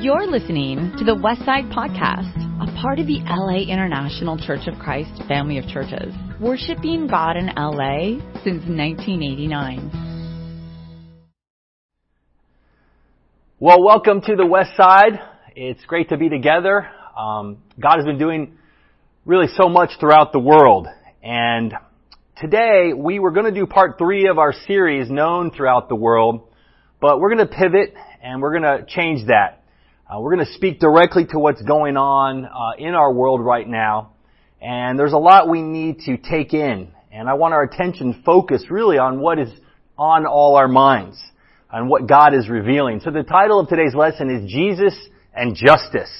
You're listening to the Westside Podcast, a part of the LA International Church of Christ family of churches, worshiping God in LA since 1989. Well, welcome to the Westside. It's great to be together. Um, God has been doing really so much throughout the world. And today we were going to do part three of our series, Known Throughout the World. But we're going to pivot and we're going to change that. Uh, we're going to speak directly to what's going on uh, in our world right now. And there's a lot we need to take in. And I want our attention focused really on what is on all our minds and what God is revealing. So the title of today's lesson is Jesus and Justice.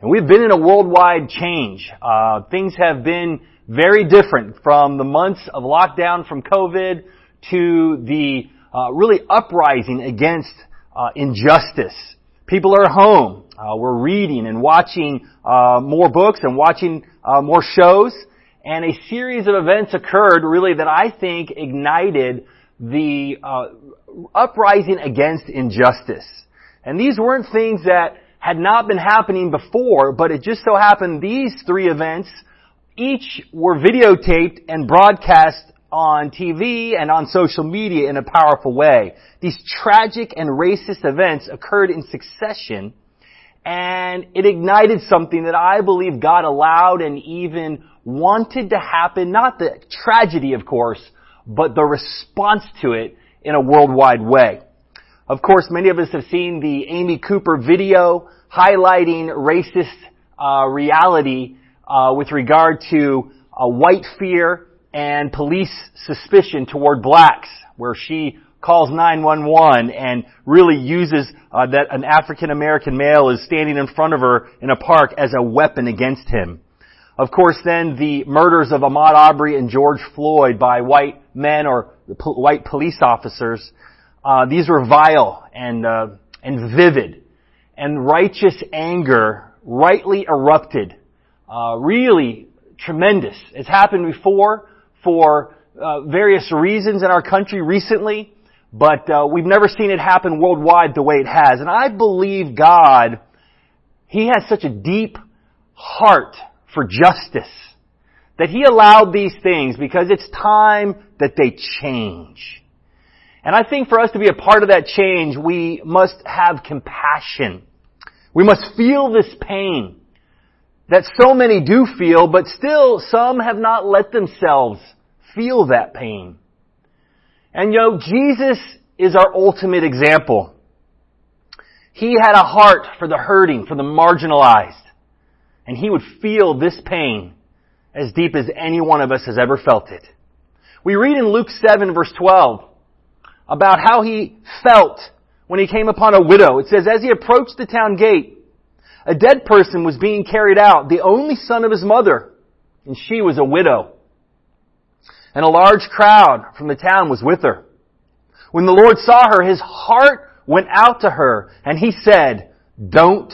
And we've been in a worldwide change. Uh, things have been very different from the months of lockdown from COVID to the uh, really uprising against uh, injustice People are home. Uh, we're reading and watching uh, more books and watching uh, more shows. And a series of events occurred really that I think ignited the uh, uprising against injustice. And these weren't things that had not been happening before, but it just so happened these three events each were videotaped and broadcast on TV and on social media in a powerful way. These tragic and racist events occurred in succession and it ignited something that I believe God allowed and even wanted to happen, not the tragedy of course, but the response to it in a worldwide way. Of course, many of us have seen the Amy Cooper video highlighting racist uh, reality uh, with regard to uh, white fear and police suspicion toward blacks, where she calls 911 and really uses uh, that an African American male is standing in front of her in a park as a weapon against him. Of course, then the murders of Ahmaud Arbery and George Floyd by white men or white police officers, uh, these were vile and uh, and vivid, and righteous anger rightly erupted, uh, really tremendous. It's happened before for uh, various reasons in our country recently, but uh, we've never seen it happen worldwide the way it has. And I believe God, He has such a deep heart for justice that He allowed these things because it's time that they change. And I think for us to be a part of that change, we must have compassion. We must feel this pain that so many do feel, but still some have not let themselves feel that pain. And you know, Jesus is our ultimate example. He had a heart for the hurting, for the marginalized. And he would feel this pain as deep as any one of us has ever felt it. We read in Luke 7 verse 12 about how he felt when he came upon a widow. It says, as he approached the town gate, a dead person was being carried out, the only son of his mother, and she was a widow and a large crowd from the town was with her. When the Lord saw her, his heart went out to her, and he said, Don't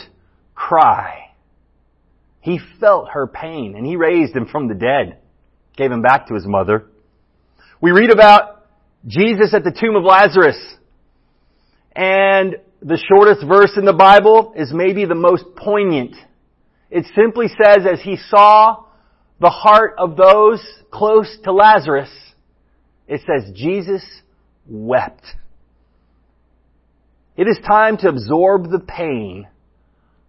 cry. He felt her pain, and he raised him from the dead, gave him back to his mother. We read about Jesus at the tomb of Lazarus, and the shortest verse in the Bible is maybe the most poignant. It simply says, as he saw the heart of those close to Lazarus, it says Jesus wept. It is time to absorb the pain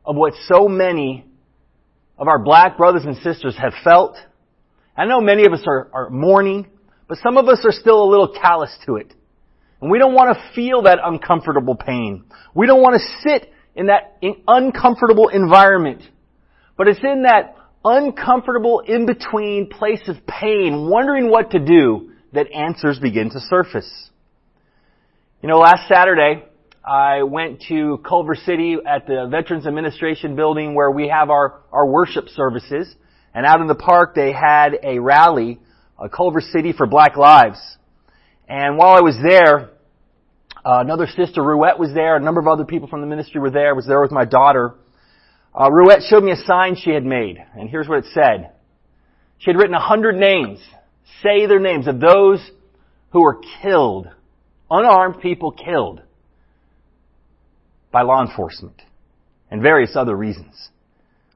of what so many of our black brothers and sisters have felt. I know many of us are, are mourning, but some of us are still a little callous to it. And we don't want to feel that uncomfortable pain. We don't want to sit in that uncomfortable environment. But it's in that uncomfortable in-between place of pain, wondering what to do, that answers begin to surface. You know, last Saturday, I went to Culver City at the Veterans Administration building where we have our, our worship services. And out in the park, they had a rally, a Culver City for Black Lives. And while I was there, uh, another sister, Ruette, was there. A number of other people from the ministry were there. I was there with my daughter. Uh, Ruette showed me a sign she had made, and here's what it said. She had written a hundred names. Say their names of those who were killed. Unarmed people killed. by law enforcement and various other reasons.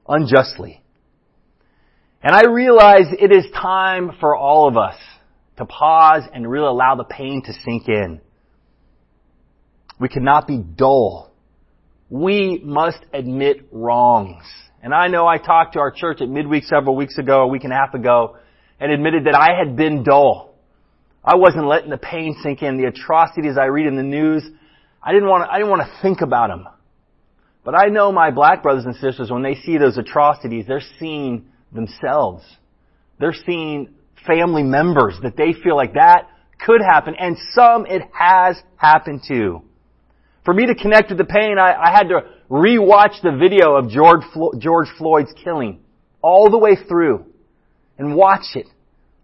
Unjustly. And I realize it is time for all of us to pause and really allow the pain to sink in. We cannot be dull. We must admit wrongs. And I know I talked to our church at midweek several weeks ago, a week and a half ago, and admitted that I had been dull. I wasn't letting the pain sink in. The atrocities I read in the news, I didn't want to, I didn't want to think about them. But I know my black brothers and sisters, when they see those atrocities, they're seeing themselves. They're seeing family members that they feel like that could happen, and some it has happened to. For me to connect with the pain, I, I had to rewatch the video of George, Flo- George Floyd's killing all the way through and watch it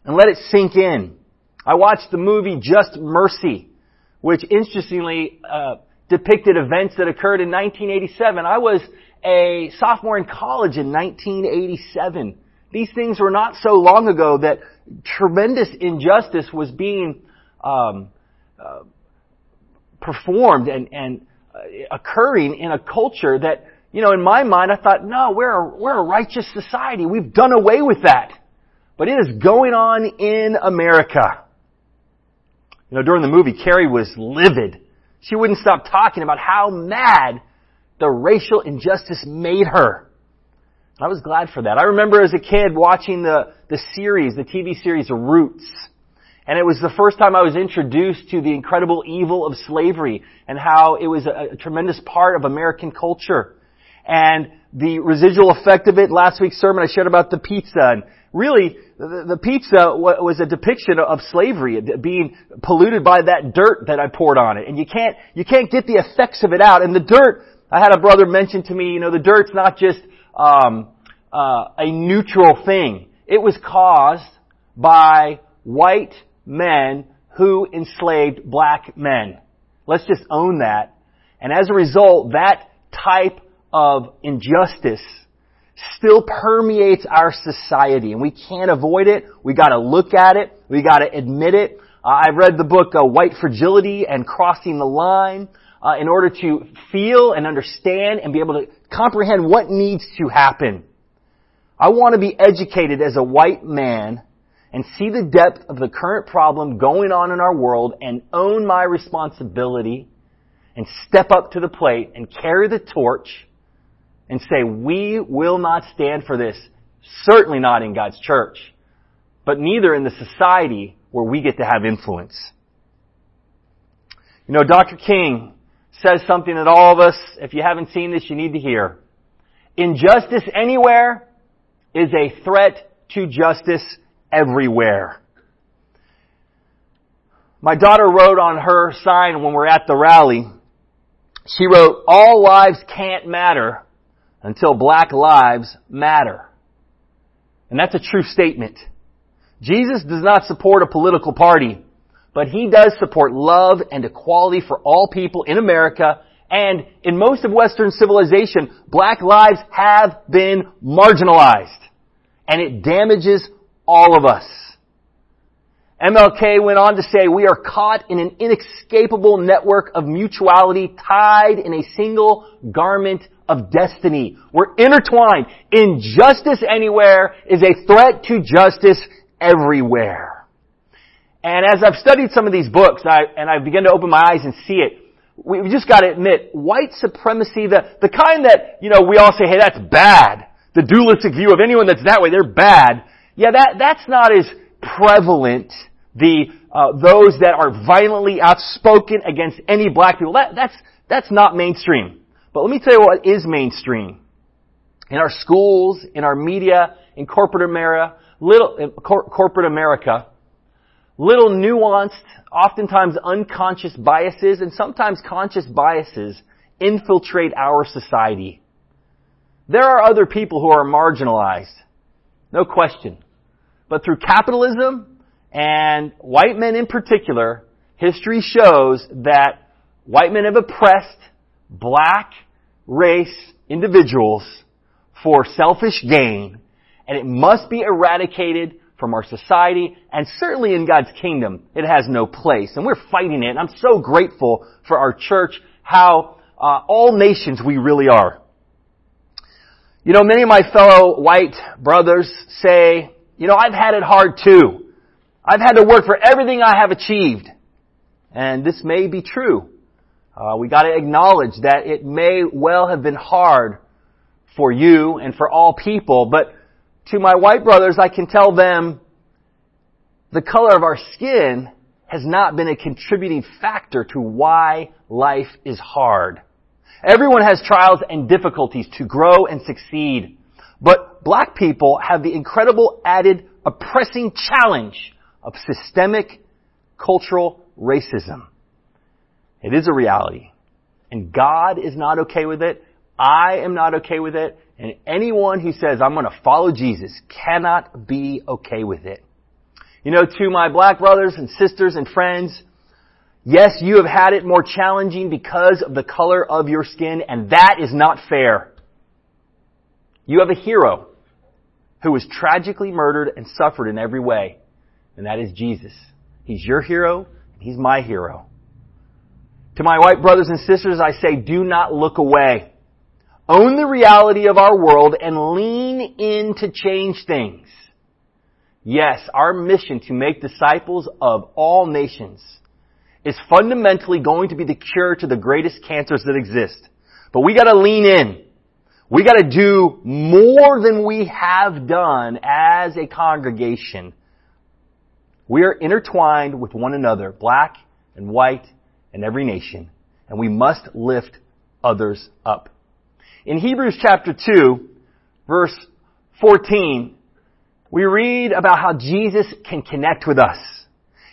and let it sink in. I watched the movie Just Mercy, which interestingly uh, depicted events that occurred in 1987. I was a sophomore in college in 1987. These things were not so long ago that tremendous injustice was being um, uh, performed and, and uh, occurring in a culture that, you know, in my mind, I thought, no, we're a, we're a righteous society. We've done away with that. But it is going on in America. You know, during the movie, Carrie was livid. She wouldn't stop talking about how mad the racial injustice made her. I was glad for that. I remember as a kid watching the, the series, the TV series Roots. And it was the first time I was introduced to the incredible evil of slavery and how it was a, a tremendous part of American culture. And the residual effect of it, last week's sermon I shared about the pizza and really the, the pizza was a depiction of slavery being polluted by that dirt that I poured on it. And you can't, you can't get the effects of it out. And the dirt, I had a brother mention to me, you know, the dirt's not just um, uh, a neutral thing. It was caused by white men who enslaved black men. Let's just own that. And as a result, that type of injustice still permeates our society and we can't avoid it. We gotta look at it. We gotta admit it. Uh, I've read the book uh, White Fragility and Crossing the Line uh, in order to feel and understand and be able to comprehend what needs to happen. I want to be educated as a white man and see the depth of the current problem going on in our world and own my responsibility and step up to the plate and carry the torch and say, we will not stand for this. Certainly not in God's church, but neither in the society where we get to have influence. You know, Dr. King says something that all of us, if you haven't seen this, you need to hear. Injustice anywhere is a threat to justice everywhere. My daughter wrote on her sign when we're at the rally, she wrote, all lives can't matter until black lives matter. And that's a true statement. Jesus does not support a political party, but he does support love and equality for all people in America and in most of Western civilization, black lives have been marginalized. And it damages all of us. MLK went on to say, we are caught in an inescapable network of mutuality tied in a single garment of destiny. We're intertwined. Injustice anywhere is a threat to justice everywhere. And as I've studied some of these books, I, and I begin to open my eyes and see it, we've just got to admit, white supremacy, the, the kind that, you know, we all say, hey, that's bad. The dualistic view of anyone that's that way, they're bad. Yeah, that, that's not as prevalent. The, uh, those that are violently outspoken against any black people, that, that's, that's not mainstream. But let me tell you what is mainstream. In our schools, in our media, in corporate America, little, cor- corporate America, little nuanced, oftentimes unconscious biases and sometimes conscious biases infiltrate our society. There are other people who are marginalized. No question. But through capitalism and white men in particular, history shows that white men have oppressed black race individuals for selfish gain and it must be eradicated from our society and certainly in God's kingdom it has no place and we're fighting it and I'm so grateful for our church how uh, all nations we really are. You know, many of my fellow white brothers say, you know, I've had it hard too. I've had to work for everything I have achieved. And this may be true. Uh, we gotta acknowledge that it may well have been hard for you and for all people, but to my white brothers, I can tell them the color of our skin has not been a contributing factor to why life is hard. Everyone has trials and difficulties to grow and succeed. But black people have the incredible added oppressing challenge of systemic cultural racism. It is a reality. And God is not okay with it. I am not okay with it. And anyone who says, I'm going to follow Jesus cannot be okay with it. You know, to my black brothers and sisters and friends, yes, you have had it more challenging because of the color of your skin, and that is not fair. You have a hero who was tragically murdered and suffered in every way, and that is Jesus. He's your hero, and he's my hero. To my white brothers and sisters, I say, do not look away. Own the reality of our world and lean in to change things. Yes, our mission to make disciples of all nations is fundamentally going to be the cure to the greatest cancers that exist. But we gotta lean in. We gotta do more than we have done as a congregation. We are intertwined with one another, black and white and every nation, and we must lift others up. In Hebrews chapter 2, verse 14, we read about how Jesus can connect with us.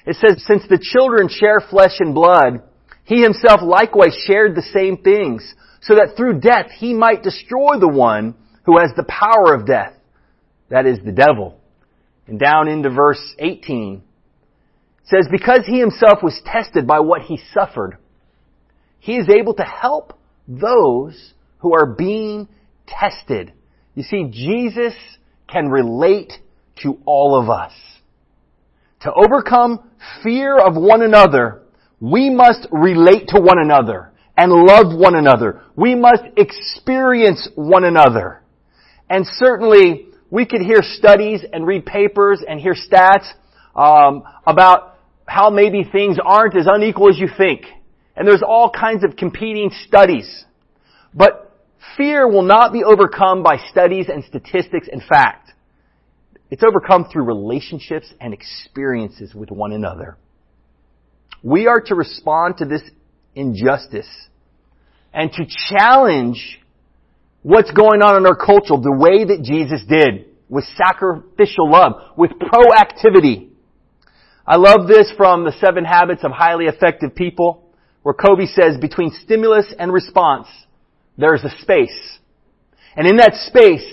It says, since the children share flesh and blood, he himself likewise shared the same things, so that through death he might destroy the one who has the power of death. That is the devil. And down into verse 18, it says, because he himself was tested by what he suffered, he is able to help those who are being tested. You see, Jesus can relate to all of us. To overcome fear of one another, we must relate to one another and love one another. We must experience one another. And certainly, we could hear studies and read papers and hear stats um, about how maybe things aren't as unequal as you think. And there's all kinds of competing studies. But fear will not be overcome by studies and statistics and fact. It's overcome through relationships and experiences with one another. We are to respond to this injustice and to challenge what's going on in our culture the way that Jesus did with sacrificial love, with proactivity. I love this from the seven habits of highly effective people where Covey says between stimulus and response, there's a space. And in that space,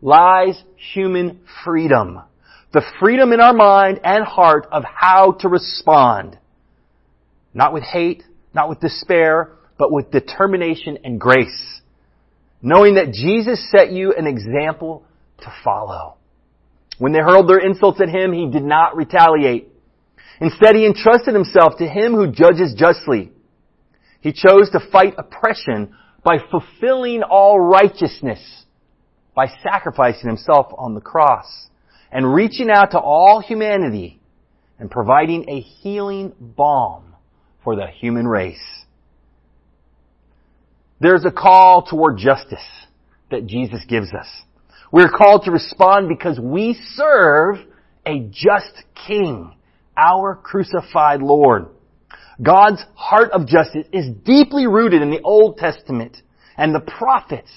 lies human freedom. The freedom in our mind and heart of how to respond. Not with hate, not with despair, but with determination and grace. Knowing that Jesus set you an example to follow. When they hurled their insults at him, he did not retaliate. Instead, he entrusted himself to him who judges justly. He chose to fight oppression by fulfilling all righteousness by sacrificing himself on the cross and reaching out to all humanity and providing a healing balm for the human race. There's a call toward justice that Jesus gives us. We're called to respond because we serve a just King, our crucified Lord. God's heart of justice is deeply rooted in the Old Testament and the prophets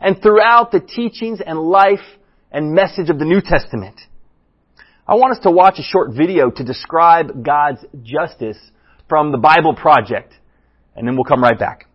and throughout the teachings and life and message of the New Testament. I want us to watch a short video to describe God's justice from the Bible Project, and then we'll come right back.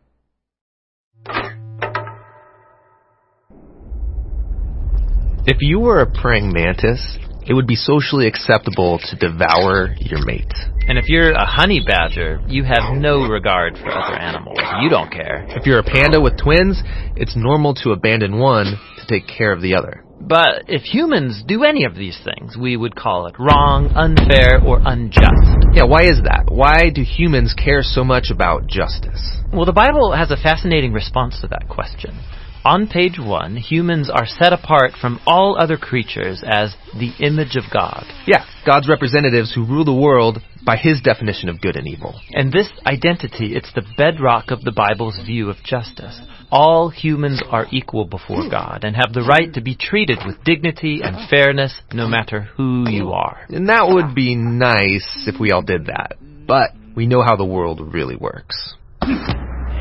If you were a praying mantis, it would be socially acceptable to devour your mate. And if you're a honey badger, you have oh. no regard for other animals. You don't care. If you're a panda with twins, it's normal to abandon one to take care of the other. But if humans do any of these things, we would call it wrong, unfair, or unjust. Yeah, why is that? Why do humans care so much about justice? Well, the Bible has a fascinating response to that question. On page one, humans are set apart from all other creatures as the image of God. Yeah, God's representatives who rule the world by his definition of good and evil. And this identity, it's the bedrock of the Bible's view of justice. All humans are equal before God and have the right to be treated with dignity and fairness no matter who you are. And that would be nice if we all did that. But we know how the world really works.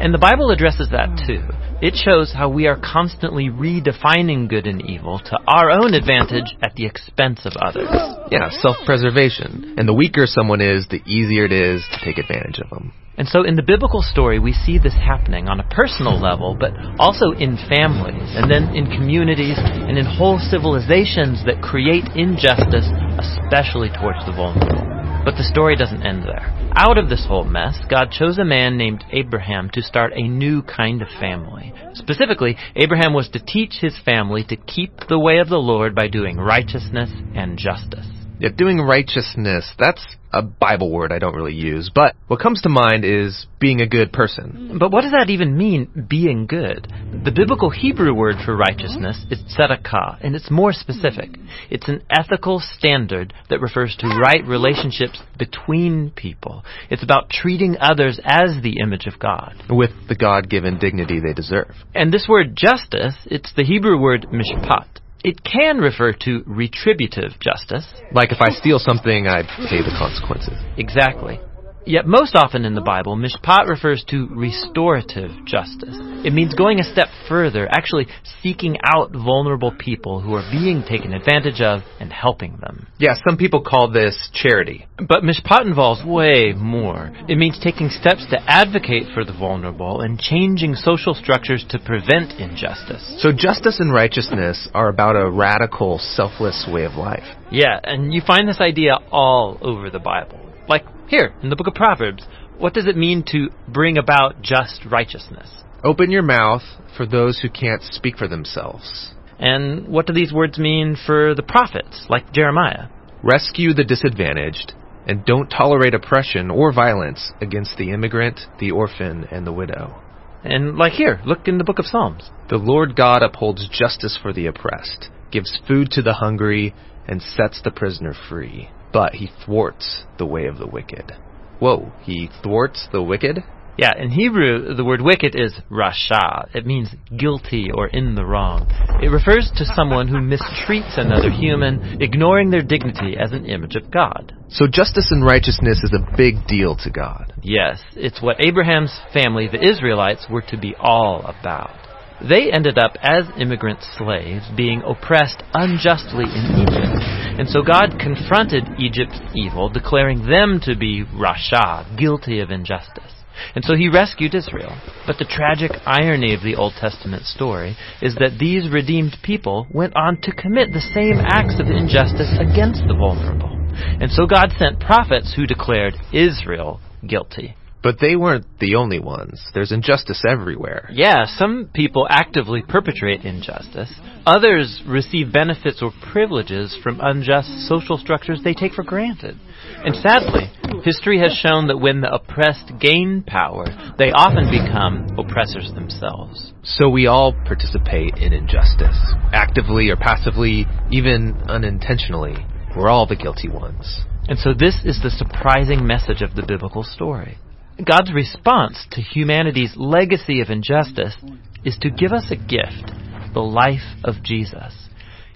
And the Bible addresses that hmm. too. It shows how we are constantly redefining good and evil to our own advantage at the expense of others. Yeah, self-preservation. And the weaker someone is, the easier it is to take advantage of them. And so in the biblical story, we see this happening on a personal level, but also in families, and then in communities, and in whole civilizations that create injustice, especially towards the vulnerable. But the story doesn't end there. Out of this whole mess, God chose a man named Abraham to start a new kind of family. Specifically, Abraham was to teach his family to keep the way of the Lord by doing righteousness and justice. Yeah, doing righteousness, that's a Bible word I don't really use, but what comes to mind is being a good person. But what does that even mean, being good? The biblical Hebrew word for righteousness is tzedakah, and it's more specific. It's an ethical standard that refers to right relationships between people. It's about treating others as the image of God. With the God-given dignity they deserve. And this word justice, it's the Hebrew word mishpat. It can refer to retributive justice. Like if I steal something, I pay the consequences. Exactly. Yet most often in the Bible, mishpat refers to restorative justice. It means going a step further, actually seeking out vulnerable people who are being taken advantage of and helping them. Yeah, some people call this charity. But mishpat involves way more. It means taking steps to advocate for the vulnerable and changing social structures to prevent injustice. So justice and righteousness are about a radical, selfless way of life. Yeah, and you find this idea all over the Bible. Like here, in the book of Proverbs, what does it mean to bring about just righteousness? Open your mouth for those who can't speak for themselves. And what do these words mean for the prophets, like Jeremiah? Rescue the disadvantaged, and don't tolerate oppression or violence against the immigrant, the orphan, and the widow. And like here, look in the book of Psalms. The Lord God upholds justice for the oppressed, gives food to the hungry, and sets the prisoner free but he thwarts the way of the wicked. Whoa, he thwarts the wicked? Yeah, in Hebrew, the word wicked is rasha. It means guilty or in the wrong. It refers to someone who mistreats another human, ignoring their dignity as an image of God. So justice and righteousness is a big deal to God. Yes, it's what Abraham's family, the Israelites, were to be all about. They ended up as immigrant slaves being oppressed unjustly in Egypt. And so God confronted Egypt's evil, declaring them to be Rasha, guilty of injustice. And so he rescued Israel. But the tragic irony of the Old Testament story is that these redeemed people went on to commit the same acts of injustice against the vulnerable. And so God sent prophets who declared Israel guilty. But they weren't the only ones. There's injustice everywhere. Yeah, some people actively perpetrate injustice. Others receive benefits or privileges from unjust social structures they take for granted. And sadly, history has shown that when the oppressed gain power, they often become oppressors themselves. So we all participate in injustice, actively or passively, even unintentionally. We're all the guilty ones. And so this is the surprising message of the biblical story. God's response to humanity's legacy of injustice is to give us a gift, the life of Jesus.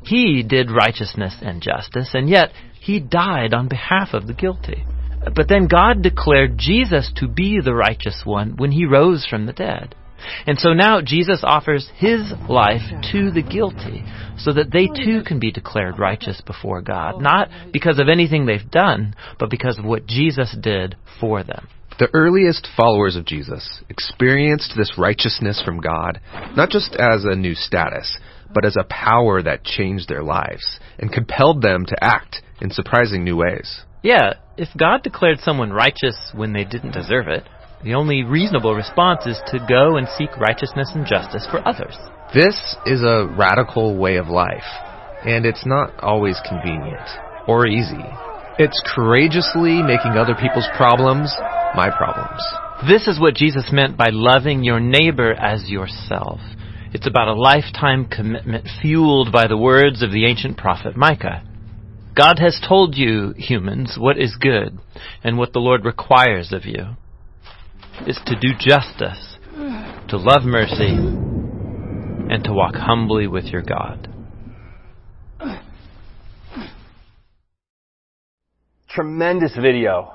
He did righteousness and justice, and yet he died on behalf of the guilty. But then God declared Jesus to be the righteous one when he rose from the dead. And so now Jesus offers his life to the guilty so that they too can be declared righteous before God, not because of anything they've done, but because of what Jesus did for them. The earliest followers of Jesus experienced this righteousness from God not just as a new status, but as a power that changed their lives and compelled them to act in surprising new ways. Yeah, if God declared someone righteous when they didn't deserve it, the only reasonable response is to go and seek righteousness and justice for others. This is a radical way of life. And it's not always convenient or easy. It's courageously making other people's problems my problems. This is what Jesus meant by loving your neighbor as yourself. It's about a lifetime commitment fueled by the words of the ancient prophet Micah. God has told you, humans, what is good and what the Lord requires of you is to do justice, to love mercy, and to walk humbly with your God. Tremendous video.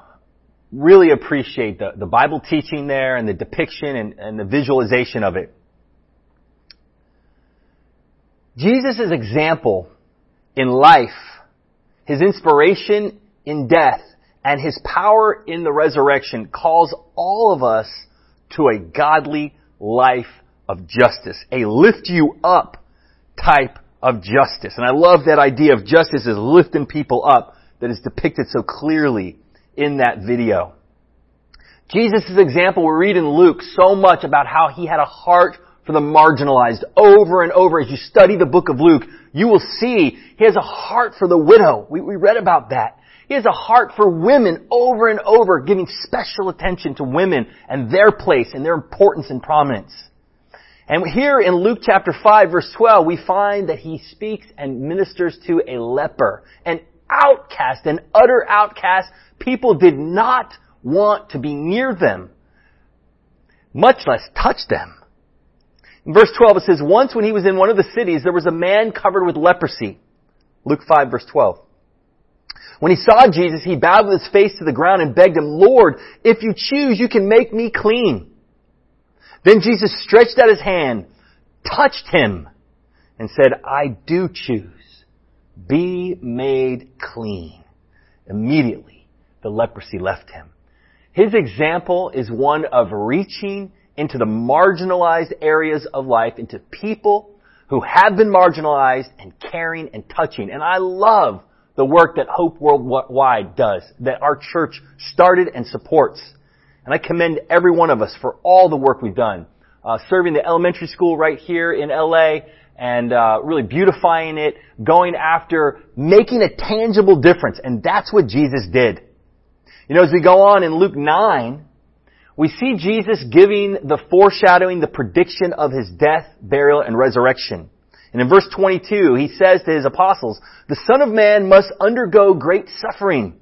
Really appreciate the, the Bible teaching there and the depiction and, and the visualization of it. Jesus' example in life, his inspiration in death, and his power in the resurrection calls all of us to a godly life of justice, a lift you up type of justice. And I love that idea of justice as lifting people up that is depicted so clearly in that video. Jesus' example, we read in Luke so much about how he had a heart for the marginalized over and over. As you study the book of Luke, you will see he has a heart for the widow. We, we read about that. He has a heart for women over and over, giving special attention to women and their place and their importance and prominence. And here in Luke chapter 5 verse 12, we find that he speaks and ministers to a leper, an outcast, an utter outcast. People did not want to be near them, much less touch them. In verse 12 it says, Once when he was in one of the cities, there was a man covered with leprosy. Luke 5 verse 12. When he saw Jesus, he bowed with his face to the ground and begged him, Lord, if you choose, you can make me clean. Then Jesus stretched out his hand, touched him, and said, I do choose. Be made clean. Immediately, the leprosy left him. His example is one of reaching into the marginalized areas of life, into people who have been marginalized and caring and touching. And I love the work that Hope Worldwide does, that our church started and supports. And I commend every one of us for all the work we've done. Uh, serving the elementary school right here in LA and uh, really beautifying it, going after making a tangible difference. And that's what Jesus did. You know, as we go on in Luke 9, we see Jesus giving the foreshadowing, the prediction of his death, burial, and resurrection. And in verse 22, he says to his apostles, the Son of Man must undergo great suffering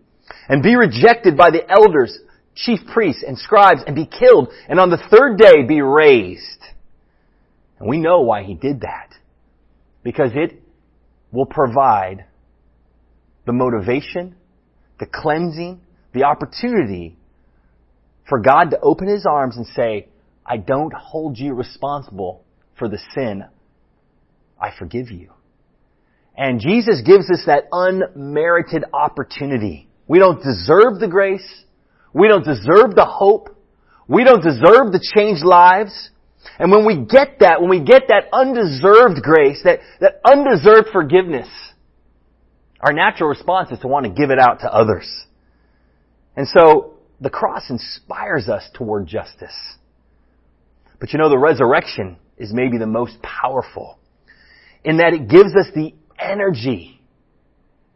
and be rejected by the elders, chief priests, and scribes and be killed and on the third day be raised. And we know why he did that. Because it will provide the motivation, the cleansing, the opportunity for God to open his arms and say, I don't hold you responsible for the sin I forgive you. And Jesus gives us that unmerited opportunity. We don't deserve the grace. We don't deserve the hope. We don't deserve the changed lives. And when we get that, when we get that undeserved grace, that, that undeserved forgiveness, our natural response is to want to give it out to others. And so the cross inspires us toward justice. But you know, the resurrection is maybe the most powerful in that it gives us the energy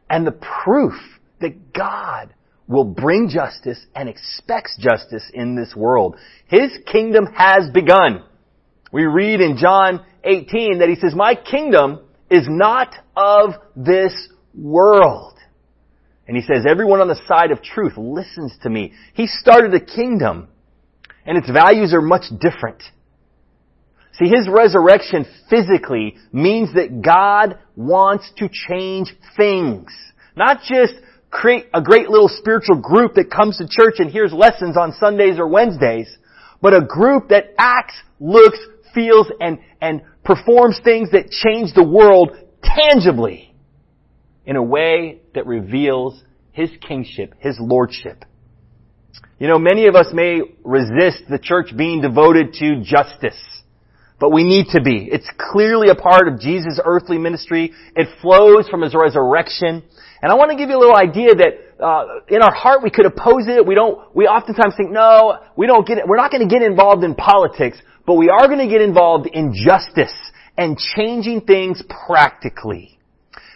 and the proof that God will bring justice and expects justice in this world. His kingdom has begun. We read in John 18 that he says, my kingdom is not of this world. And he says, everyone on the side of truth listens to me. He started a kingdom and its values are much different. See, His resurrection physically means that God wants to change things. Not just create a great little spiritual group that comes to church and hears lessons on Sundays or Wednesdays, but a group that acts, looks, feels, and, and performs things that change the world tangibly in a way that reveals His kingship, His lordship. You know, many of us may resist the church being devoted to justice. But we need to be. It's clearly a part of Jesus' earthly ministry. It flows from His resurrection. And I want to give you a little idea that uh, in our heart we could oppose it. We don't. We oftentimes think, no, we don't get. It. We're not going to get involved in politics, but we are going to get involved in justice and changing things practically.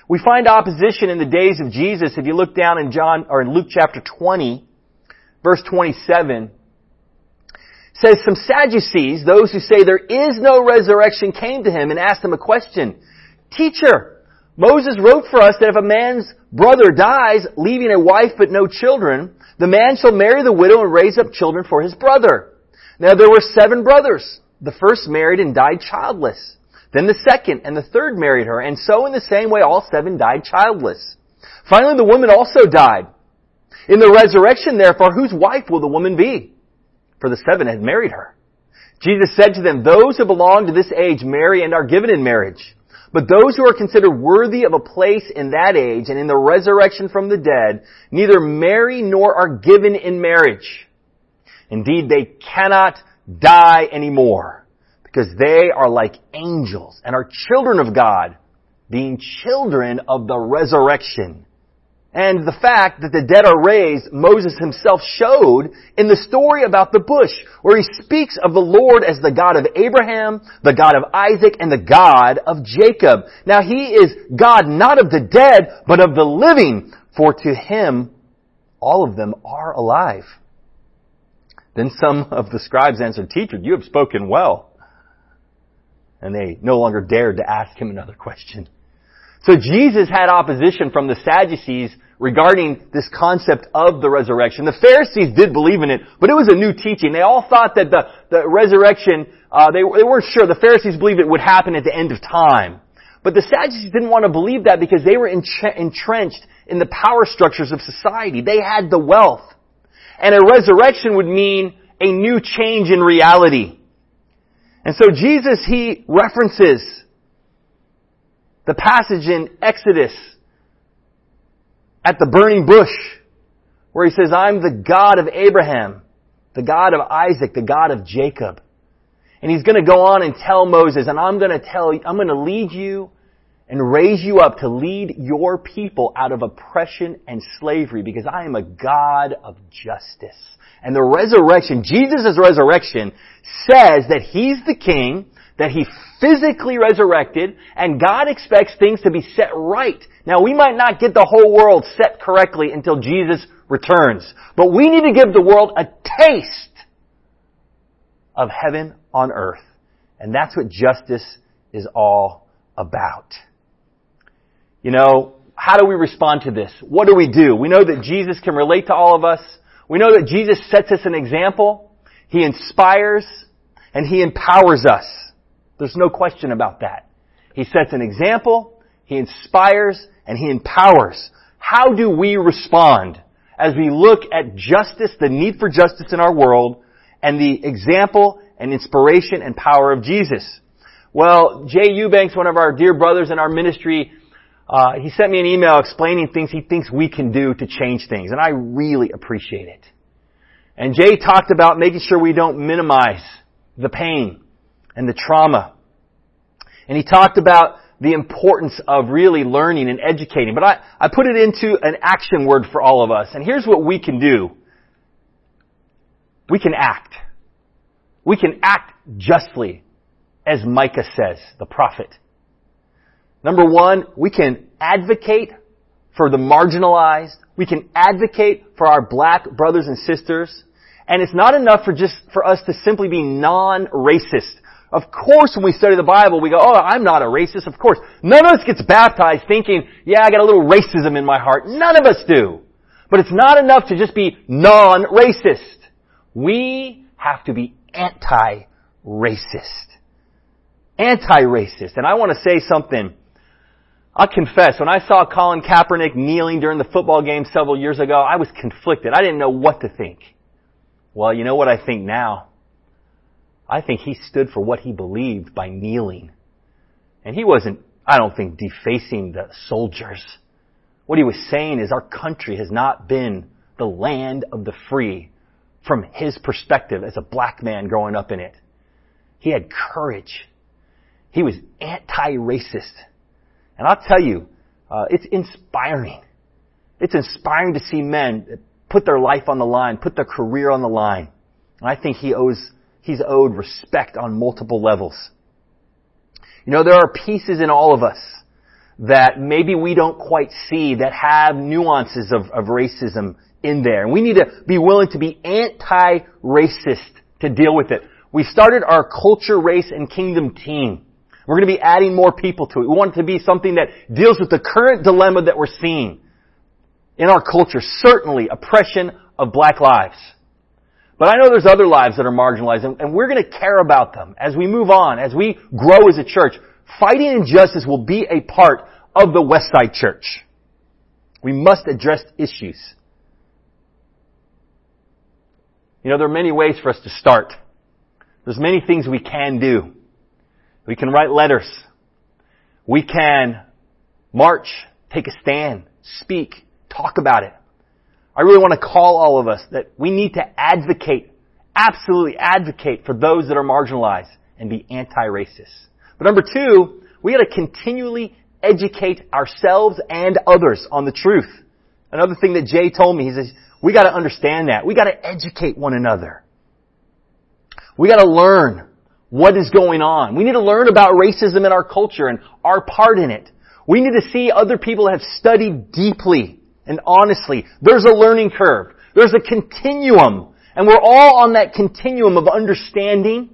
We find opposition in the days of Jesus. If you look down in John, or in Luke chapter 20, verse 27, says some Sadducees, those who say there is no resurrection, came to him and asked him a question. Teacher, Moses wrote for us that if a man's brother dies, leaving a wife but no children, the man shall marry the widow and raise up children for his brother. Now there were seven brothers. The first married and died childless. Then the second and the third married her, and so in the same way all seven died childless. Finally the woman also died. In the resurrection therefore, whose wife will the woman be? For the seven had married her. Jesus said to them, those who belong to this age marry and are given in marriage. But those who are considered worthy of a place in that age and in the resurrection from the dead neither marry nor are given in marriage. Indeed, they cannot die anymore because they are like angels and are children of God, being children of the resurrection. And the fact that the dead are raised, Moses himself showed in the story about the bush, where he speaks of the Lord as the God of Abraham, the God of Isaac, and the God of Jacob. Now he is God not of the dead, but of the living, for to him all of them are alive. Then some of the scribes answered, Teacher, you have spoken well. And they no longer dared to ask him another question. So Jesus had opposition from the Sadducees regarding this concept of the resurrection. The Pharisees did believe in it, but it was a new teaching. They all thought that the, the resurrection, uh, they, they weren't sure. The Pharisees believed it would happen at the end of time. But the Sadducees didn't want to believe that because they were entrenched in the power structures of society. They had the wealth. And a resurrection would mean a new change in reality. And so Jesus, he references the passage in Exodus at the burning bush where he says, I'm the God of Abraham, the God of Isaac, the God of Jacob. And he's going to go on and tell Moses, and I'm going to tell I'm going to lead you and raise you up to lead your people out of oppression and slavery because I am a God of justice. And the resurrection, Jesus' resurrection says that He's the King, that He physically resurrected, and God expects things to be set right. Now we might not get the whole world set correctly until Jesus returns, but we need to give the world a taste of heaven on earth. And that's what justice is all about. You know, how do we respond to this? What do we do? We know that Jesus can relate to all of us. We know that Jesus sets us an example. He inspires and He empowers us. There's no question about that. He sets an example, He inspires, and He empowers. How do we respond as we look at justice, the need for justice in our world, and the example and inspiration and power of Jesus? Well, Jay Eubanks, one of our dear brothers in our ministry, uh, he sent me an email explaining things he thinks we can do to change things, and I really appreciate it. And Jay talked about making sure we don't minimize the pain and the trauma. And he talked about the importance of really learning and educating. But I, I put it into an action word for all of us. And here's what we can do. We can act. We can act justly, as Micah says, the prophet. Number one, we can advocate for the marginalized. We can advocate for our black brothers and sisters. And it's not enough for just, for us to simply be non-racist. Of course, when we study the Bible, we go, oh, I'm not a racist. Of course. None of us gets baptized thinking, yeah, I got a little racism in my heart. None of us do. But it's not enough to just be non-racist. We have to be anti-racist. Anti-racist. And I want to say something I'll confess, when I saw Colin Kaepernick kneeling during the football game several years ago, I was conflicted. I didn't know what to think. Well, you know what I think now? I think he stood for what he believed by kneeling. And he wasn't, I don't think, defacing the soldiers. What he was saying is our country has not been the land of the free from his perspective as a black man growing up in it. He had courage. He was anti-racist. And I'll tell you, uh, it's inspiring. It's inspiring to see men put their life on the line, put their career on the line. And I think he owes, he's owed respect on multiple levels. You know, there are pieces in all of us that maybe we don't quite see that have nuances of, of racism in there. And we need to be willing to be anti-racist to deal with it. We started our culture, race, and kingdom team. We're going to be adding more people to it. We want it to be something that deals with the current dilemma that we're seeing in our culture. Certainly oppression of black lives. But I know there's other lives that are marginalized and, we're going to care about them as we move on, as we grow as a church. Fighting injustice will be a part of the Westside Church. We must address issues. You know, there are many ways for us to start. There's many things we can do. We can write letters. We can march, take a stand, speak, talk about it. I really want to call all of us that we need to advocate, absolutely advocate for those that are marginalized and be anti-racist. But number two, we got to continually educate ourselves and others on the truth. Another thing that Jay told me, he says, we got to understand that. We got to educate one another. We got to learn what is going on. We need to learn about racism in our culture and our part in it. We need to see other people have studied deeply and honestly. There's a learning curve. There's a continuum. And we're all on that continuum of understanding.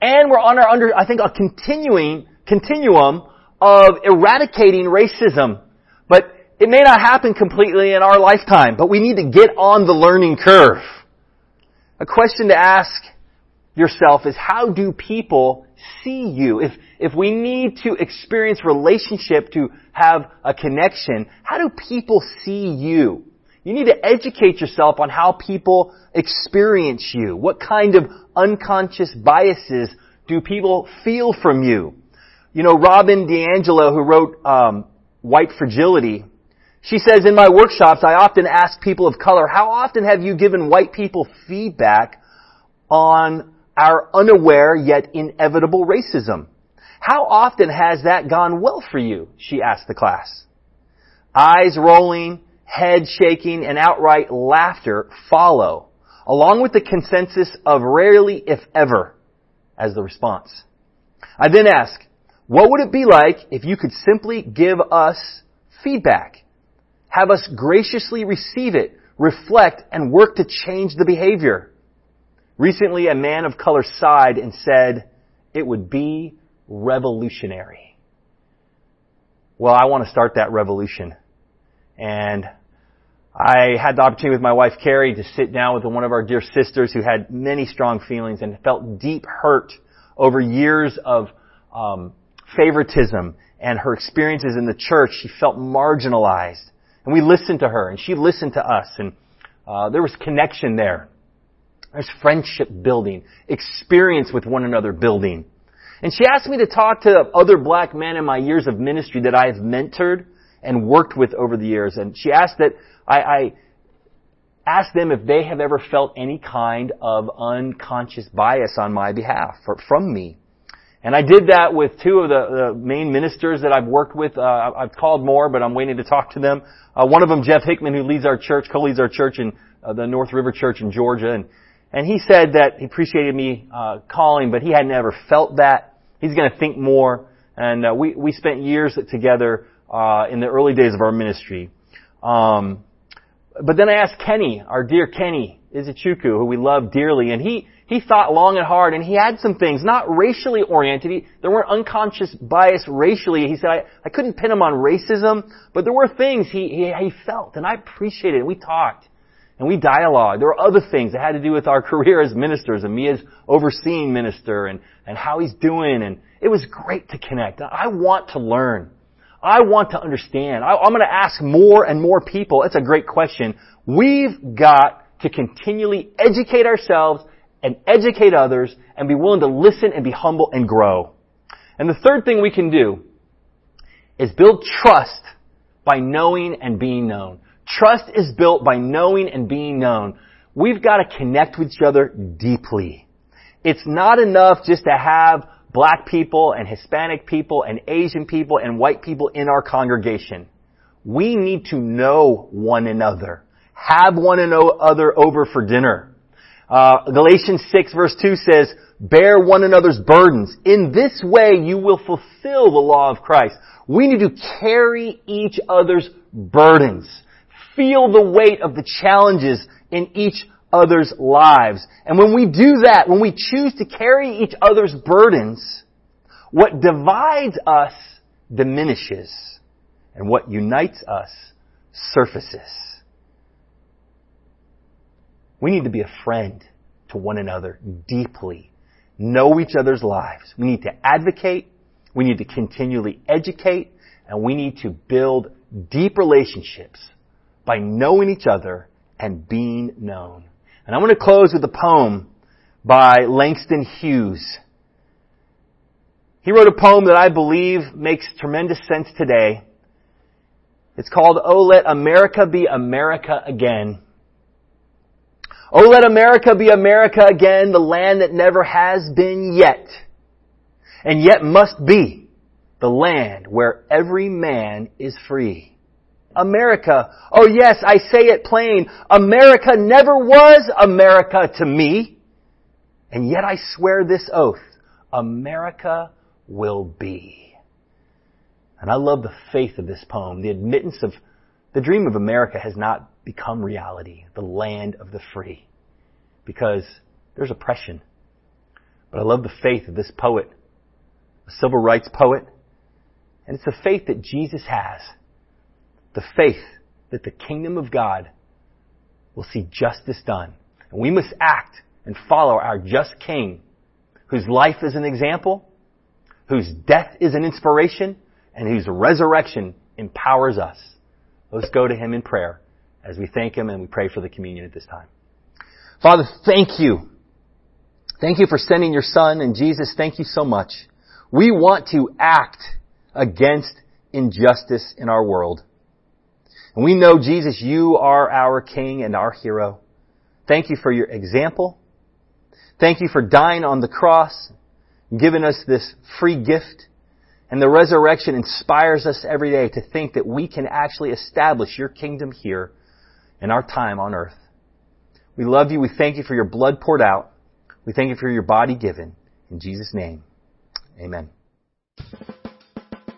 And we're on our under, I think a continuing, continuum of eradicating racism. But it may not happen completely in our lifetime, but we need to get on the learning curve. A question to ask yourself is how do people see you? If, if we need to experience relationship to have a connection, how do people see you? You need to educate yourself on how people experience you. What kind of unconscious biases do people feel from you? You know, Robin DiAngelo, who wrote um, White Fragility, she says, in my workshops, I often ask people of color, how often have you given white people feedback on our unaware yet inevitable racism. How often has that gone well for you? She asked the class. Eyes rolling, head shaking, and outright laughter follow, along with the consensus of rarely if ever as the response. I then ask, what would it be like if you could simply give us feedback? Have us graciously receive it, reflect, and work to change the behavior. Recently, a man of color sighed and said, it would be revolutionary. Well, I want to start that revolution. And I had the opportunity with my wife Carrie to sit down with one of our dear sisters who had many strong feelings and felt deep hurt over years of um, favoritism and her experiences in the church. She felt marginalized, and we listened to her, and she listened to us, and uh, there was connection there. There's friendship building, experience with one another building. And she asked me to talk to other black men in my years of ministry that I have mentored and worked with over the years. And she asked that I, I ask them if they have ever felt any kind of unconscious bias on my behalf or from me. And I did that with two of the, the main ministers that I've worked with. Uh, I've called more, but I'm waiting to talk to them. Uh, one of them, Jeff Hickman, who leads our church, co-leads our church in uh, the North River Church in Georgia. And and he said that he appreciated me uh, calling, but he had never felt that. He's going to think more. And uh, we we spent years together uh, in the early days of our ministry. Um, but then I asked Kenny, our dear Kenny Izuchukwu, who we love dearly, and he he thought long and hard, and he had some things not racially oriented. He, there weren't unconscious bias racially. He said I, I couldn't pin him on racism, but there were things he he, he felt, and I appreciated it. We talked and we dialogue. There were other things that had to do with our career as ministers and me as overseeing minister and, and how he's doing. And it was great to connect. I want to learn. I want to understand. I, I'm going to ask more and more people. It's a great question. We've got to continually educate ourselves and educate others and be willing to listen and be humble and grow. And the third thing we can do is build trust by knowing and being known. Trust is built by knowing and being known. We've got to connect with each other deeply. It's not enough just to have black people and Hispanic people and Asian people and white people in our congregation. We need to know one another. Have one another over for dinner. Uh, Galatians 6 verse 2 says, bear one another's burdens. In this way you will fulfill the law of Christ. We need to carry each other's burdens. Feel the weight of the challenges in each other's lives. And when we do that, when we choose to carry each other's burdens, what divides us diminishes and what unites us surfaces. We need to be a friend to one another deeply, know each other's lives. We need to advocate, we need to continually educate, and we need to build deep relationships by knowing each other and being known. And I'm going to close with a poem by Langston Hughes. He wrote a poem that I believe makes tremendous sense today. It's called Oh Let America Be America Again. Oh let America be America again, the land that never has been yet, and yet must be, the land where every man is free. America, oh yes, I say it plain, America never was America to me, and yet I swear this oath, America will be. And I love the faith of this poem, the admittance of the dream of America has not become reality, the land of the free, because there's oppression. But I love the faith of this poet, a civil rights poet, and it's the faith that Jesus has, the faith that the kingdom of God will see justice done. And we must act and follow our just king, whose life is an example, whose death is an inspiration, and whose resurrection empowers us. Let's go to him in prayer as we thank him and we pray for the communion at this time. Father, thank you. Thank you for sending your son and Jesus, thank you so much. We want to act against injustice in our world. And we know, Jesus, you are our King and our hero. Thank you for your example. Thank you for dying on the cross, giving us this free gift. And the resurrection inspires us every day to think that we can actually establish your kingdom here in our time on earth. We love you. We thank you for your blood poured out. We thank you for your body given. In Jesus' name, amen.